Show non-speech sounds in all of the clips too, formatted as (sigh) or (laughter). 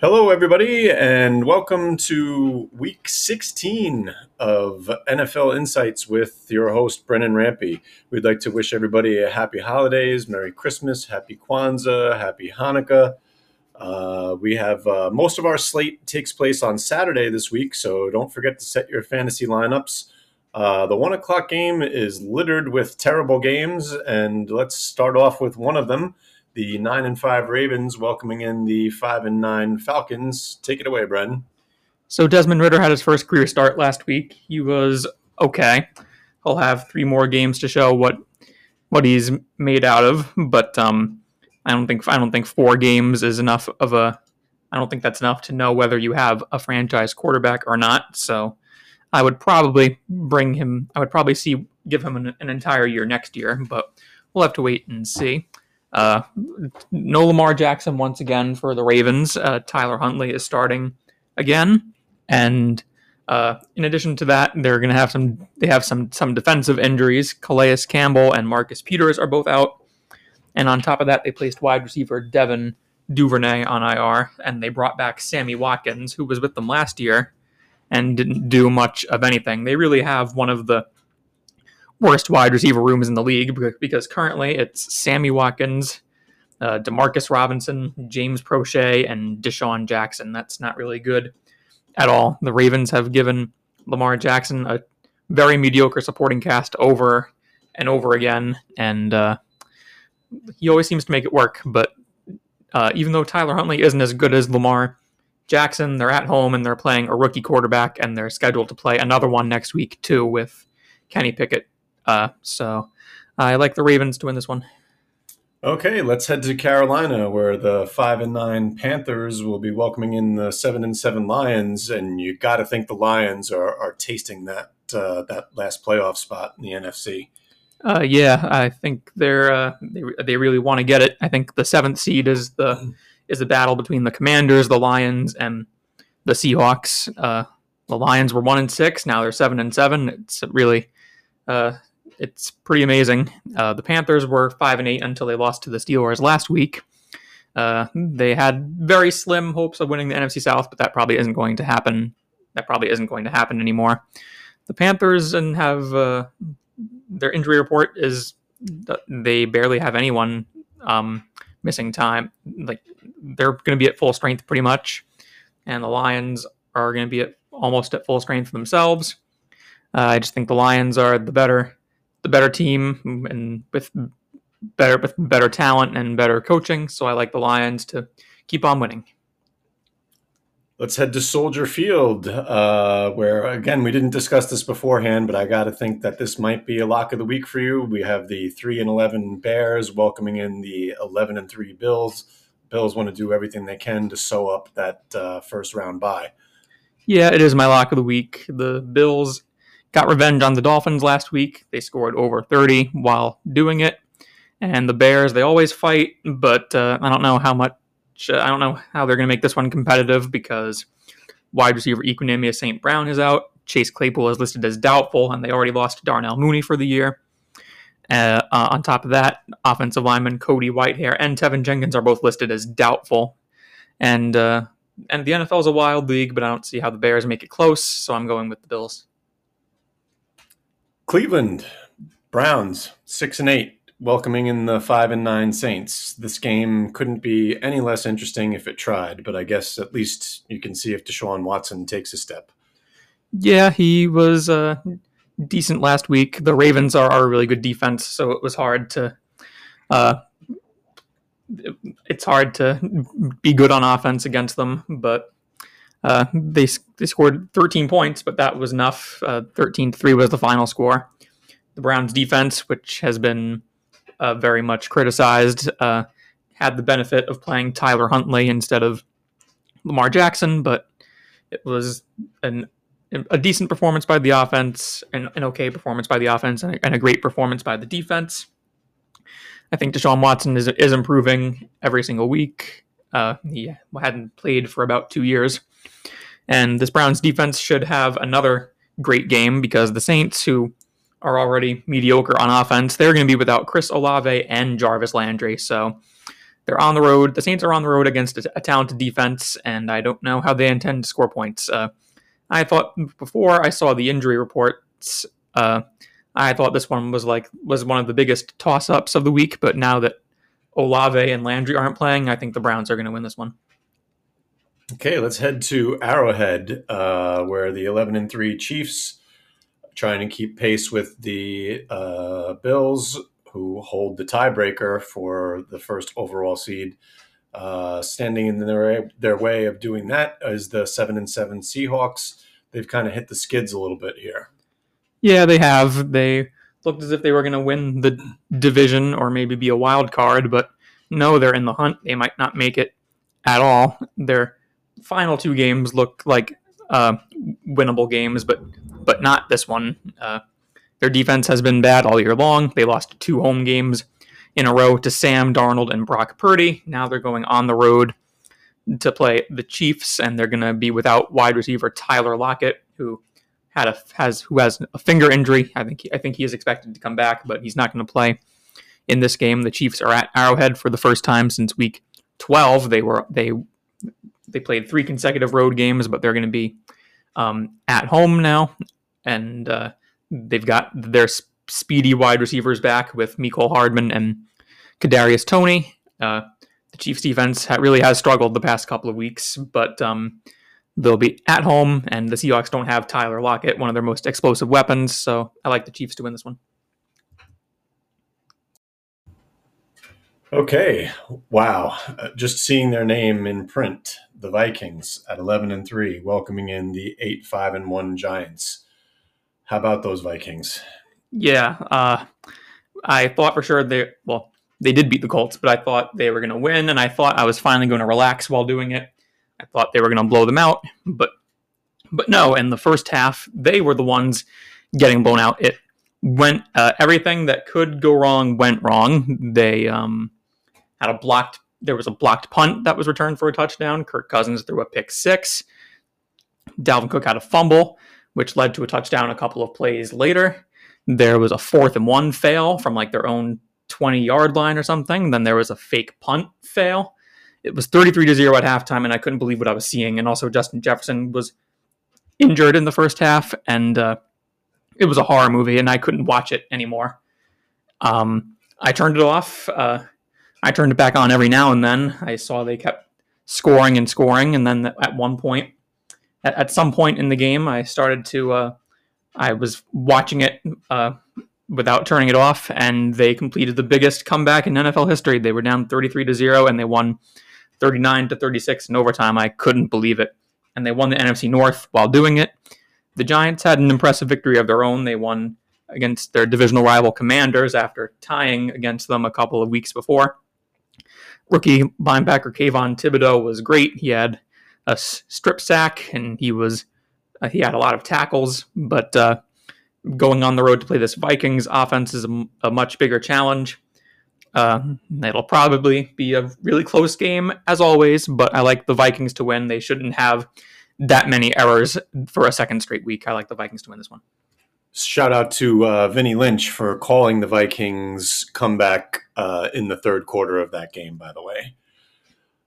Hello, everybody, and welcome to week 16 of NFL Insights with your host, Brennan Rampy. We'd like to wish everybody a happy holidays, Merry Christmas, Happy Kwanzaa, Happy Hanukkah. Uh, we have uh, most of our slate takes place on Saturday this week, so don't forget to set your fantasy lineups. Uh, the one o'clock game is littered with terrible games, and let's start off with one of them the nine and five Ravens welcoming in the five and nine Falcons. Take it away, Bren. So Desmond Ridder had his first career start last week. He was okay. He'll have three more games to show what what he's made out of, but um, I don't think I don't think four games is enough of a. I don't think that's enough to know whether you have a franchise quarterback or not. So I would probably bring him. I would probably see give him an, an entire year next year, but we'll have to wait and see. Uh, no Lamar Jackson once again for the Ravens. Uh, Tyler Huntley is starting again, and uh, in addition to that, they're going to have some. They have some some defensive injuries. Calais Campbell and Marcus Peters are both out, and on top of that, they placed wide receiver Devin Duvernay on IR, and they brought back Sammy Watkins, who was with them last year, and didn't do much of anything. They really have one of the worst wide receiver rooms in the league because currently it's Sammy Watkins, uh, Demarcus Robinson, James Proche, and DeSean Jackson. That's not really good at all. The Ravens have given Lamar Jackson a very mediocre supporting cast over and over again, and uh, he always seems to make it work. But uh, even though Tyler Huntley isn't as good as Lamar Jackson, they're at home and they're playing a rookie quarterback, and they're scheduled to play another one next week too with Kenny Pickett uh, so I like the Ravens to win this one. Okay, let's head to Carolina, where the five and nine Panthers will be welcoming in the seven and seven Lions, and you got to think the Lions are, are tasting that uh, that last playoff spot in the NFC. Uh, yeah, I think they're uh, they, they really want to get it. I think the seventh seed is the is the battle between the Commanders, the Lions, and the Seahawks. Uh, the Lions were one and six, now they're seven and seven. It's really uh, it's pretty amazing. Uh, the Panthers were five and eight until they lost to the Steelers last week. Uh, they had very slim hopes of winning the NFC South, but that probably isn't going to happen. That probably isn't going to happen anymore. The Panthers and have uh, their injury report is they barely have anyone um, missing time. Like they're going to be at full strength pretty much, and the Lions are going to be at almost at full strength themselves. Uh, I just think the Lions are the better the better team and with better with better talent and better coaching. So I like the Lions to keep on winning. Let's head to Soldier Field, uh, where again we didn't discuss this beforehand, but I got to think that this might be a lock of the week for you. We have the three and eleven Bears welcoming in the eleven and three Bills. Bills want to do everything they can to sew up that uh, first round bye. Yeah, it is my lock of the week. The Bills got revenge on the Dolphins last week. They scored over 30 while doing it. And the Bears, they always fight, but uh, I don't know how much, uh, I don't know how they're going to make this one competitive because wide receiver Equanimeous St. Brown is out. Chase Claypool is listed as doubtful, and they already lost Darnell Mooney for the year. Uh, uh, on top of that, offensive lineman Cody Whitehair and Teven Jenkins are both listed as doubtful. And uh, and the NFL is a wild league, but I don't see how the Bears make it close, so I'm going with the Bills. Cleveland Browns six and eight, welcoming in the five and nine Saints. This game couldn't be any less interesting if it tried, but I guess at least you can see if Deshaun Watson takes a step. Yeah, he was uh, decent last week. The Ravens are, are a really good defense, so it was hard to. Uh, it's hard to be good on offense against them, but uh, they they scored 13 points, but that was enough. Uh, 13 to three was the final score. The Browns' defense, which has been uh, very much criticized, had the benefit of playing Tyler Huntley instead of Lamar Jackson, but it was an a decent performance by the offense, and an okay performance by the offense, and a, and a great performance by the defense. I think Deshaun Watson is is improving every single week. Uh, he hadn't played for about two years. And this Browns defense should have another great game because the Saints, who are already mediocre on offense, they're going to be without Chris Olave and Jarvis Landry. So they're on the road. The Saints are on the road against a, talented defense, and I don't know how they intend to score points. Uh, I thought before I saw the injury reports, uh, I thought this one was like was one of the biggest toss ups of the week. But now that Olave and Landry aren't playing, I think the Browns are going to win this one. Okay, let's head to Arrowhead, uh, where the 11 and 3 Chiefs trying to keep pace with the uh, Bills, who hold the tiebreaker for the first overall seed. Uh, standing in their their way of doing that is the seven and seven Seahawks. They've kind of hit the skids a little bit here. Yeah, they have. They looked as if they were going to win the division or maybe be a wild card, but no, they're in the hunt. They might not make it at all. Their final two games look like uh, winnable games, but but not this one. Uh, their defense has been bad all year long. They lost two home games in a row to Sam Darnold and Brock Purdy. Now they're going on the road to play the Chiefs, and they're going to be without wide receiver Tyler Lockett, who had a has who has a finger injury. I think he, I think he is expected to come back, but he's not going to play in this game. The Chiefs are at Arrowhead for the first time since week 12. They were they they played three consecutive road games, but they're going to be um, at home now, and uh, they've got their speedy wide receivers back with Mecole Hardman and Kadarius Toney. Uh, the Chiefs defense really has struggled the past couple of weeks, but um, they'll be at home, and the Seahawks don't have Tyler Lockett, one of their most explosive weapons. So I like the Chiefs to win this one. Okay, wow! Uh, just seeing their name in print, the Vikings at eleven and three, welcoming in the eight five and one Giants. How about those Vikings? Yeah, uh, I thought for sure they well they did beat the Colts, but I thought they were going to win, and I thought I was finally going to relax while doing it. I thought they were going to blow them out, but but no. In the first half, they were the ones getting blown out. It went uh, everything that could go wrong went wrong. They um, had a blocked. There was a blocked punt that was returned for a touchdown. Kirk Cousins threw a pick six. Dalvin Cook had a fumble which led to a touchdown a couple of plays later. There was a fourth and one fail from like their own 20 yard line or something. Then there was a fake punt fail. It was 33 to 0 at halftime, and I couldn't believe what I was seeing. And also, Justin Jefferson was injured in the first half, and uh, it was a horror movie, and I couldn't watch it anymore. Um, I turned it off. Uh, I turned it back on every now and then. I saw they kept scoring and scoring, and then at one point, at, at some point in the game, I started to, uh, I was watching it uh, without turning it off, and they completed the biggest comeback in NFL history. They were down 33 to 0, and they won 39 to 36 in overtime. I couldn't believe it. And they won the NFC North while doing it. The Giants had an impressive victory of their own. They won against their divisional rival Commanders after tying against them a couple of weeks before. Rookie linebacker Kayvon Thibodeaux was great. He had a strip sack, and he was uh, he had a lot of tackles. But uh, going on the road to play this Vikings offense is a, a much bigger challenge. Uh, it'll probably be a really close game as always, but I like the Vikings to win. They shouldn't have that many errors for a second straight week. I like the Vikings to win this one. Shout out to uh, Vinny Lynch for calling the Vikings comeback uh, in the third quarter of that game. By the way,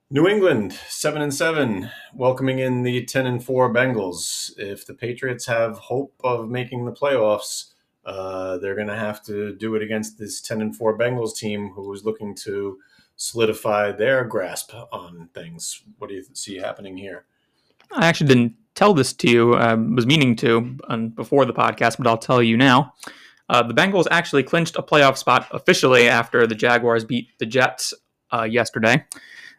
New England, seven and seven, welcoming in the ten and four Bengals. If the Patriots have hope of making the playoffs, uh, they're going to have to do it against this ten and four Bengals team, who is looking to solidify their grasp on things. What do you see happening here? I actually didn't tell this to you. I was meaning to before the podcast, but I'll tell you now. Uh, the Bengals actually clinched a playoff spot officially after the Jaguars beat the Jets uh, yesterday.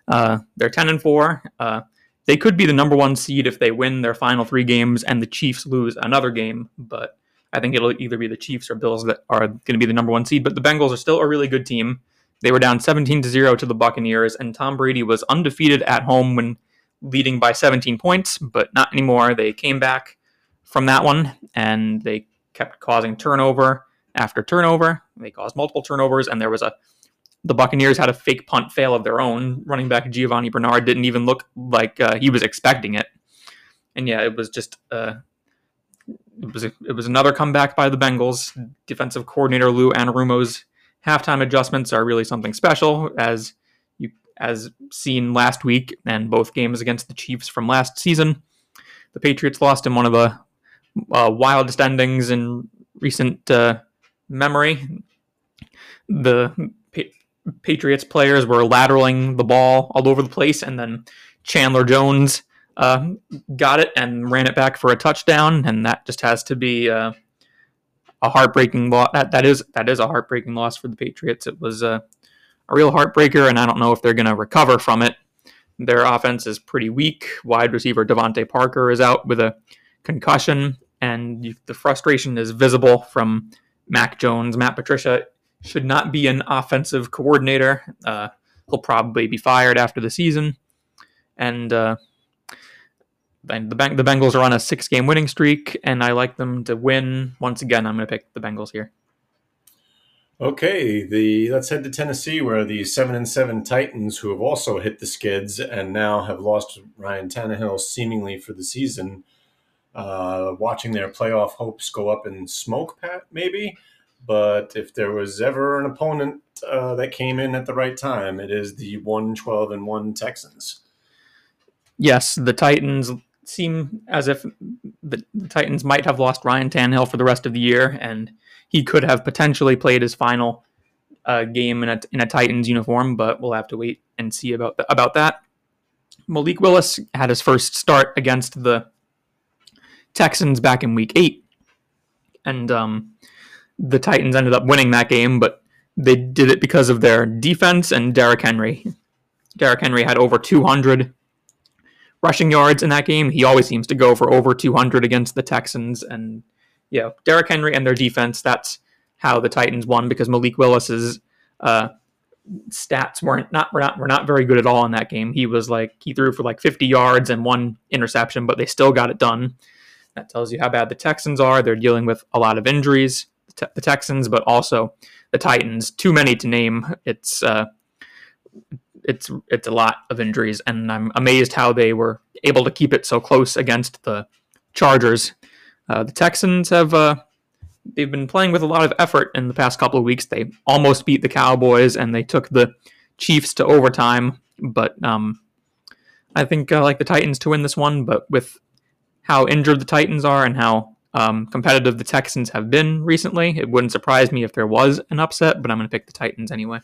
Uh, they're 10 and 4. Uh, they could be the number one seed if they win their final three games and the Chiefs lose another game, but I think it'll either be the Chiefs or Bills that are going to be the number one seed. But the Bengals are still a really good team. They were down 17 to 0 to the Buccaneers, and Tom Brady was undefeated at home when leading by 17 points, but not anymore. They came back from that one and they kept causing turnover after turnover. They caused multiple turnovers, and there was a the Buccaneers had a fake punt fail of their own. Running back Giovani Bernard didn't even look like uh, he was expecting it. And yeah, it was just uh, it was a, it was another comeback by the Bengals. Defensive coordinator Lou Anarumo's halftime adjustments are really something special. As as seen last week and both games against the Chiefs from last season. The Patriots lost in one of the uh, wildest endings in recent uh, memory. The pa- Patriots players were lateraling the ball all over the place, and then Chandler Jones uh, got it and ran it back for a touchdown, and that just has to be uh, a heartbreaking loss. That, that is that is a heartbreaking loss for the Patriots. It was a, real heartbreaker, and I don't know if they're going to recover from it. Their offense is pretty weak. Wide receiver DeVante Parker is out with a concussion, and the frustration is visible from Mac Jones. Matt Patricia should not be an offensive coordinator. Uh, he'll probably be fired after the season, and uh, the Beng- the Bengals are on a six game winning streak, and I like them to win. Once again, I'm going to pick the Bengals here. Okay, the let's head to Tennessee, where the seven and seven Titans, who have also hit the skids and now have lost Ryan Tannehill seemingly for the season, uh, watching their playoff hopes go up in smoke, Pat, maybe. But if there was ever an opponent uh, that came in at the right time, it is the one twelve and one Texans. Yes, the Titans seem as if the, the, Titans might have lost Ryan Tannehill for the rest of the year, and he could have potentially played his final uh, game in a, in a Titans uniform, but we'll have to wait and see about about that. Malik Willis had his first start against the Texans back in Week Eight, and um, the Titans ended up winning that game, but they did it because of their defense and Derrick Henry. Derrick Henry had over 200 rushing yards in that game. He always seems to go for over 200 against the Texans. And yeah, Derrick Henry and their defense, that's how the Titans won because Malik Willis's uh, stats weren't not were not were not very good at all in that game. He was like he threw for like 50 yards and one interception, but they still got it done. That tells you how bad the Texans are. They're dealing with a lot of injuries, the Texans, but also the Titans. Too many to name. It's uh, it's it's a lot of injuries, and I'm amazed how they were able to keep it so close against the Chargers. Uh, the Texans have uh, they've been playing with a lot of effort in the past couple of weeks. They almost beat the Cowboys, and they took the Chiefs to overtime. But um, I think I like the Titans to win this one. But with how injured the Titans are and how um, competitive the Texans have been recently, it wouldn't surprise me if there was an upset. But I'm going to pick the Titans anyway.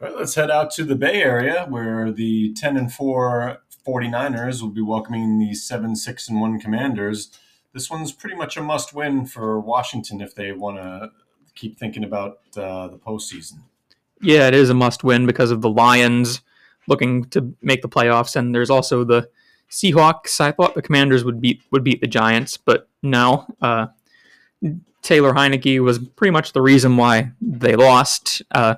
All right, let's head out to the Bay Area where the 10 and 4 49ers will be welcoming the 7 6 and 1 Commanders. This one's pretty much a must win for Washington if they want to keep thinking about uh, the postseason. Yeah, it is a must win because of the Lions looking to make the playoffs, and there's also the Seahawks. I thought the Commanders would beat would beat the Giants, but no. Uh, Taylor Heinicke was pretty much the reason why they lost. Uh,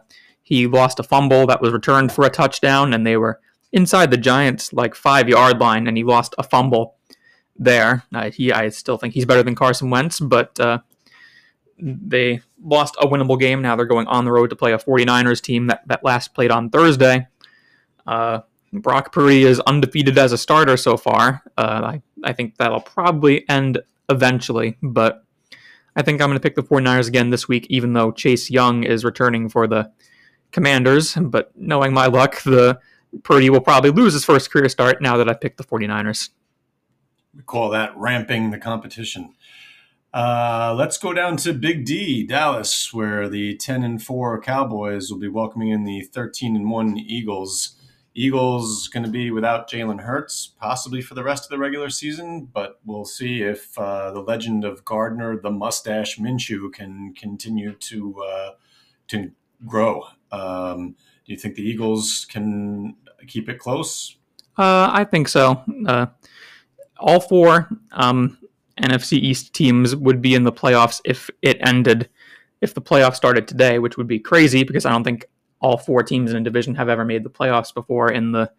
he lost a fumble that was returned for a touchdown, and they were inside the Giants' like five yard line, and he lost a fumble there. Uh, he, I still think he's better than Carson Wentz, but uh, they lost a winnable game. Now they're going on the road to play a 49ers team that, that last played on Thursday. Uh, Brock Purdy is undefeated as a starter so far. Uh, I, I think that'll probably end eventually, but I think I'm going to pick the 49ers again this week, even though Chase Young is returning for the Commanders, but knowing my luck, the Purdy will probably lose his first career start now that I picked the 49ers. We call that ramping the competition. Uh, let's go down to Big D, Dallas, where the 10 and 4 Cowboys will be welcoming in the 13 and 1 Eagles. Eagles going to be without Jalen Hurts, possibly for the rest of the regular season, but we'll see if uh, the legend of Gardner, the mustache Minshew, can continue to uh, to grow. Um, do you think the Eagles can keep it close? Uh, I think so. Uh, all four um, NFC East teams would be in the playoffs if it ended, if the playoffs started today, which would be crazy because I don't think all four teams in a division have ever made the playoffs before in the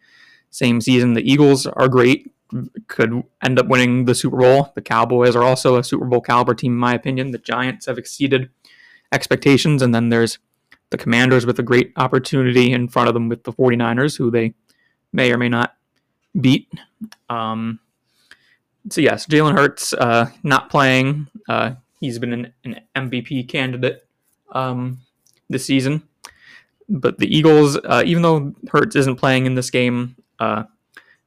same season. The Eagles are great, could end up winning the Super Bowl. The Cowboys are also a Super Bowl caliber team, in my opinion. The Giants have exceeded expectations, and then there's the Commanders with a great opportunity in front of them with the 49ers, who they may or may not beat. Um, so, yes, Jalen Hurts uh, not playing. Uh, he's been an, an MVP candidate um, this season. but the Eagles, uh, even though Hurts isn't playing in this game, uh,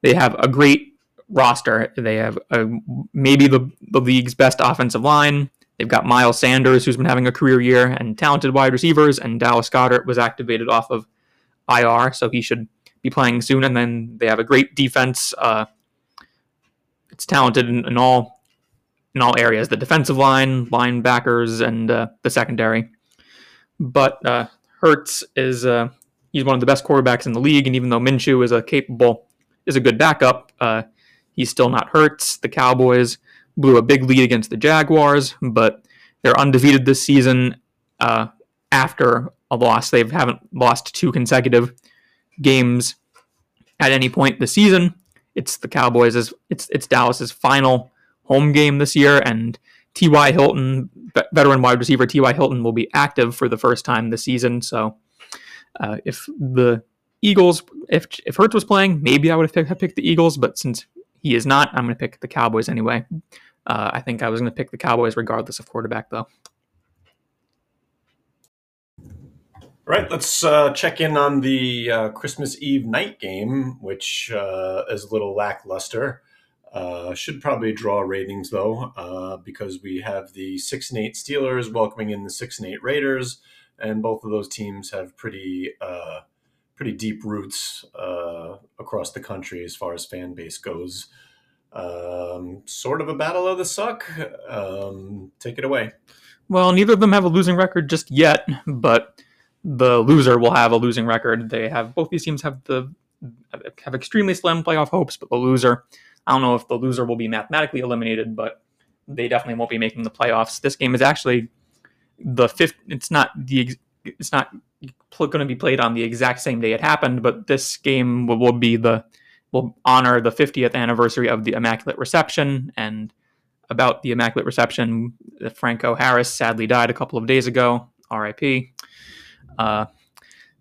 they have a great roster. They have a, maybe the, the league's best offensive line. They've got Miles Sanders, who's been having a career year, and talented wide receivers. And Dallas Goedert was activated off of IR, so he should be playing soon. And then they have a great defense. Uh, it's talented in, in, all in all areas: the defensive line, linebackers, and uh, the secondary. But uh, Hurts is uh, he's one of the best quarterbacks in the league, and even though Minshew is a capable is a good backup, uh, he's still not Hurts. The Cowboys blew a big lead against the Jaguars, but they're undefeated this season uh, after a loss. They haven't lost two consecutive games at any point this season. It's the Cowboys' it's it's Dallas's final home game this year, and T.Y. Hilton, veteran wide receiver T.Y. Hilton, will be active for the first time this season. So, uh, if the Eagles, if if Hurts was playing, maybe I would have picked the Eagles, but since he is not, I'm going to pick the Cowboys anyway. Uh, I think I was going to pick the Cowboys regardless of quarterback, though. All right, let's uh, check in on the uh, Christmas Eve night game, which uh, is a little lackluster. Uh, should probably draw ratings though, uh, because we have the six and eight Steelers welcoming in the six and eight Raiders, and both of those teams have pretty pretty deep roots across the country as far as fan base goes. Um, sort of a battle of the suck. Um, take it away. Well, neither of them have a losing record just yet, but the loser will have a losing record. They have both these teams have the have extremely slim playoff hopes, but the loser, I don't know if the loser will be mathematically eliminated, but they definitely won't be making the playoffs. This game is actually the fifth. It's not the it's not going to be played on the exact same day it happened, but this game will, will be the will honor the 50th anniversary of the Immaculate Reception. And about the Immaculate Reception, Franco Harris sadly died a couple of days ago. R.I.P. Uh,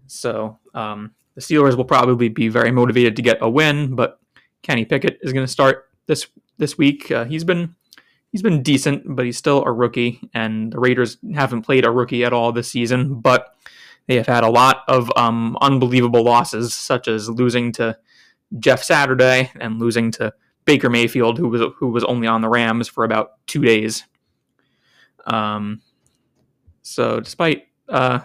so um, the Steelers will probably be very motivated to get a win, but Kenny Pickett is going to start this this week. Uh, he's been he's been decent, but he's still a rookie, and the Raiders haven't played a rookie at all this season. But they have had a lot of um, unbelievable losses, such as losing to Jeff Saturday and losing to Baker Mayfield, who was who was only on the Rams for about two days. Um, so despite uh,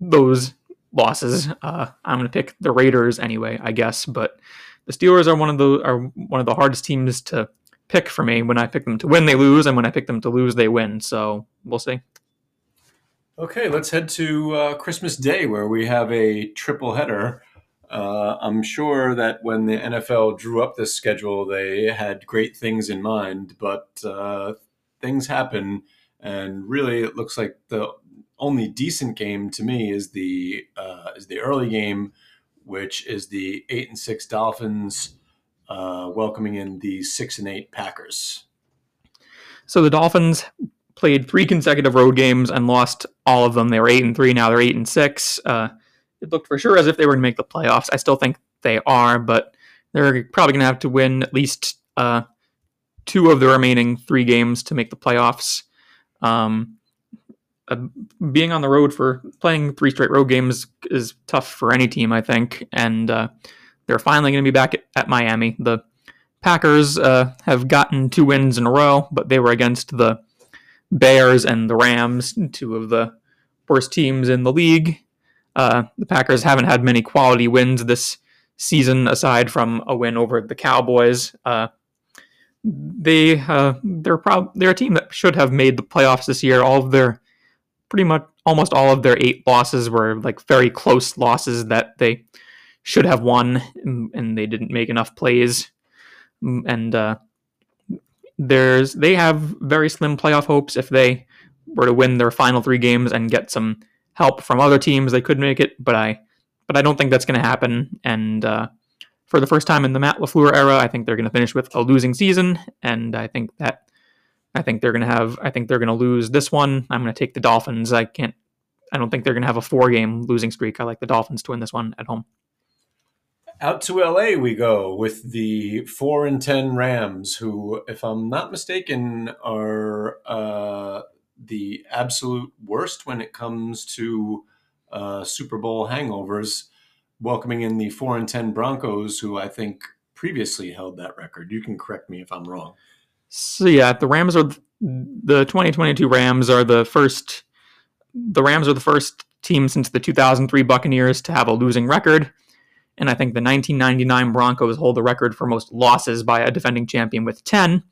those losses, uh, I'm going to pick the Raiders anyway, I guess. But the Steelers are one of the are one of the hardest teams to pick for me. When I pick them to win, they lose, and when I pick them to lose, they win. So we'll see. Okay, let's head to uh, Christmas Day, where we have a triple header. Uh, I'm sure that when the NFL drew up this schedule, they had great things in mind, but uh, things happen, and really, it looks like the only decent game to me is the uh, is the early game, which is the eight and six Dolphins uh, welcoming in the six and eight Packers. So the Dolphins played three consecutive road games and lost all of them. They were eight and three. Now they're eight and six. Uh, it looked for sure as if they were going to make the playoffs. I still think they are, but they're probably going to have to win at least uh, two of the remaining three games to make the playoffs. Um, uh, being on the road for playing three straight road games is tough for any team, I think. And uh, they're finally going to be back at, at, Miami. The Packers uh, have gotten two wins in a row, but they were against the Bears and the Rams, two of the worst teams in the league. Uh, the Packers haven't had many quality wins this season, aside from a win over the Cowboys. Uh, they uh, they're prob- they're a team that should have made the playoffs this year. All of their pretty much almost all of their eight losses were like very close losses that they should have won, and they didn't make enough plays. And uh, there's they have very slim playoff hopes if they were to win their final three games and get some help from other teams. They could make it, but I but I don't think that's going to happen. And uh, for the first time in the Matt LaFleur era, I think they're going to finish with a losing season, and I think that I think they're going to have. I think they're going to lose this one. I'm going to take the Dolphins. I can't. I don't think they're going to have a four game losing streak. I like the Dolphins to win this one at home. Out to LA we go with the four and ten Rams, who, if I'm not mistaken, are uh, the absolute worst when it comes to uh, Super Bowl hangovers, welcoming in the four and ten Broncos, who I think previously held that record. You can correct me if I'm wrong. So yeah, the Rams are the 2022 Rams are the first. The Rams are the first team since the 2003 Buccaneers to have a losing record, and I think the 1999 Broncos hold the record for most losses by a defending champion with 10.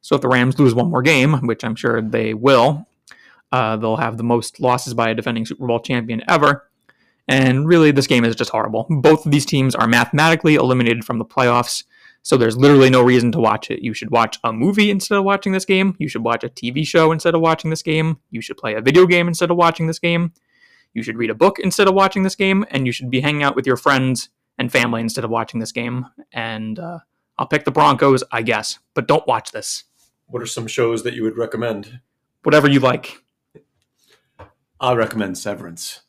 So if the Rams lose one more game, which I'm sure they will, uh, they'll have the most losses by a defending Super Bowl champion ever. And really, this game is just horrible. Both of these teams are mathematically eliminated from the playoffs, so there's literally no reason to watch it. You should watch a movie instead of watching this game. You should watch a TV show instead of watching this game. You should play a video game instead of watching this game. You should read a book instead of watching this game. And you should be hanging out with your friends and family instead of watching this game. And uh, I'll pick the Broncos, I guess, but don't watch this. What are some shows that you would recommend? Whatever you like. I'll recommend Severance.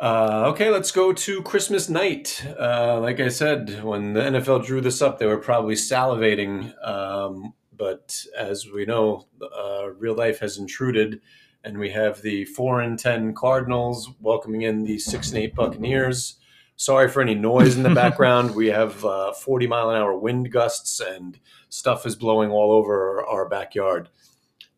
Uh, okay, let's go to Christmas night. Uh, like I said, when the NFL drew this up, they were probably salivating. Um, but as we know, uh, real life has intruded, and we have the four and ten Cardinals welcoming in the six and eight Buccaneers. Sorry for any noise in the (laughs) background. we have uh, 40 mile an hour wind gusts, and stuff is blowing all over our backyard.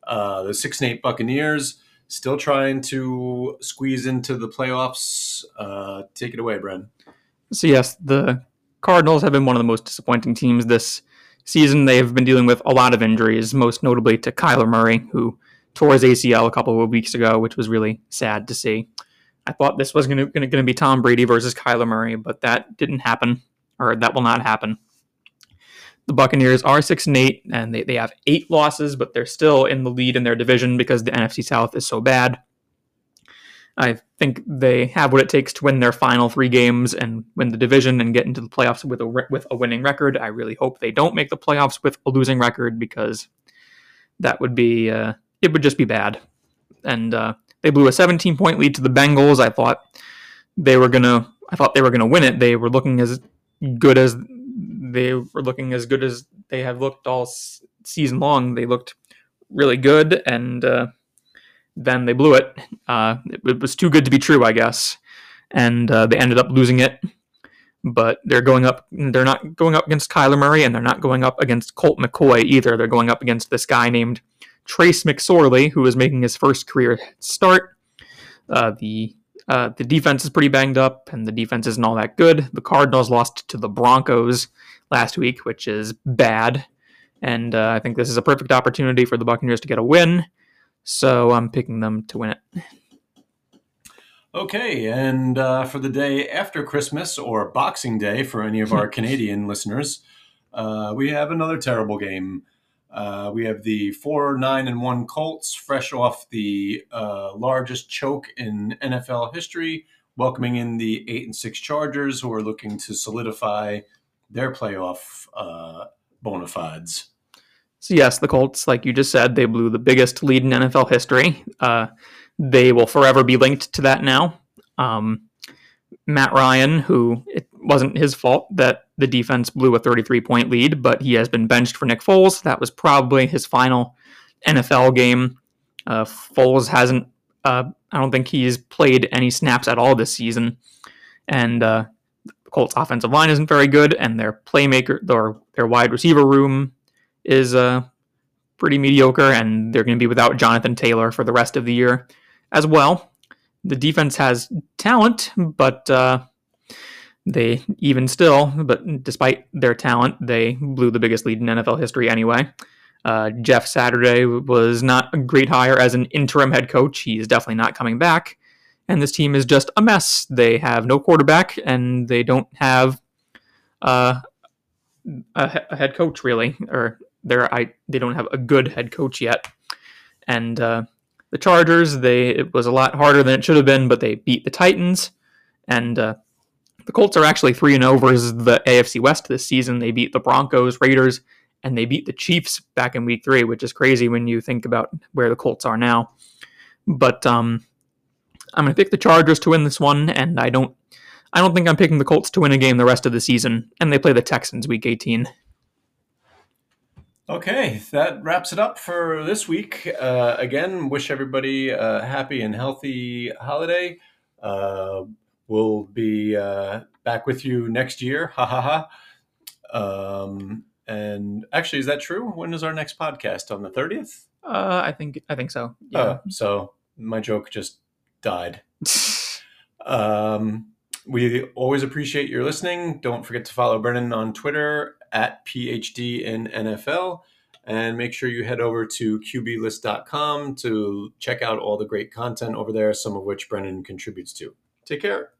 Uh, the six and eight Buccaneers still trying to squeeze into the playoffs. Uh, take it away, Bren. So yes, the Cardinals have been one of the most disappointing teams this season. They have been dealing with a lot of injuries, most notably to Kyler Murray, who tore his ACL a couple of weeks ago, which was really sad to see. I thought this was going to be Tom Brady versus Kyler Murray, but that didn't happen, or that will not happen. The Buccaneers are six and eight, and they, they have eight losses, but they're still in the lead in their division because the NFC South is so bad. I think they have what it takes to win their final three games and win the division and get into the playoffs with a with a winning record. I really hope they don't make the playoffs with a losing record because that would be uh, it would just be bad. And uh, they blew a 17 point lead to the Bengals. I thought they were gonna I thought they were gonna win it. They were looking as good as they were looking as good as they have looked all season long. They looked really good, and uh, then they blew it. Uh, it. it. was too good to be true, I guess, and uh, they ended up losing it. But they're going up. They're not going up against Kyler Murray, and they're not going up against Colt McCoy either. They're going up against this guy named Trace McSorley, who is making his first career start. Uh, the uh, the defense is pretty banged up, and the defense isn't all that good. The Cardinals lost to the Broncos last week, which is bad. And uh, I think this is a perfect opportunity for the Buccaneers to get a win. So I'm picking them to win it. Okay, and uh, for the day after Christmas or Boxing Day for any of our (laughs) Canadian listeners, uh, we have another terrible game. Uh, we have the four nine and one Colts, fresh off the uh, largest choke in NFL history, welcoming in the eight and six Chargers, who are looking to solidify their playoff uh, bona fides. So yes, the Colts, like you just said, they blew the biggest lead in NFL history. Uh, they will forever be linked to that now. Um, Matt Ryan, who it wasn't his fault that the defense blew a 33 point lead, but he has been benched for Nick Foles. That was probably his final NFL game. Uh, Foles hasn't, uh, I don't think he's played any snaps at all this season. And uh, the Colts' offensive line isn't very good, and their playmaker, their, their wide receiver room is uh, pretty mediocre, and they're going to be without Jonathan Taylor for the rest of the year as well. The defense has talent, but uh, they even still, but despite their talent, they blew the biggest lead in NFL history anyway. Uh, Jeff Saturday was not a great hire as an interim head coach. He is definitely not coming back. And this team is just a mess. They have no quarterback, and they don't have uh, a, a, head coach really, or they're I they don't have a good head coach yet. And uh, the Chargers, they it was a lot harder than it should have been, but they beat the Titans, and uh, the Colts are actually 3 0 versus the AFC West this season. They beat the Broncos, Raiders, and they beat the Chiefs back in week three, which is crazy when you think about where the Colts are now. But um, I'm going to pick the Chargers to win this one, and I don't. I don't think I'm picking the Colts to win a game the rest of the season, and they play the Texans week 18. Okay, that wraps it up for this week. Uh, again, wish everybody a happy and healthy holiday. Uh, we'll be uh, back with you next year. Ha ha ha. Um, and actually, is that true? When is our next podcast? On the 30th? Uh, I think I think so. Yeah. Uh, so my joke just died. (laughs) um, we always appreciate your listening. Don't forget to follow Brennan on Twitter at PhD in NFL. And make sure you head over to QBlist.com to check out all the great content over there, some of which Brennan contributes to. Take care.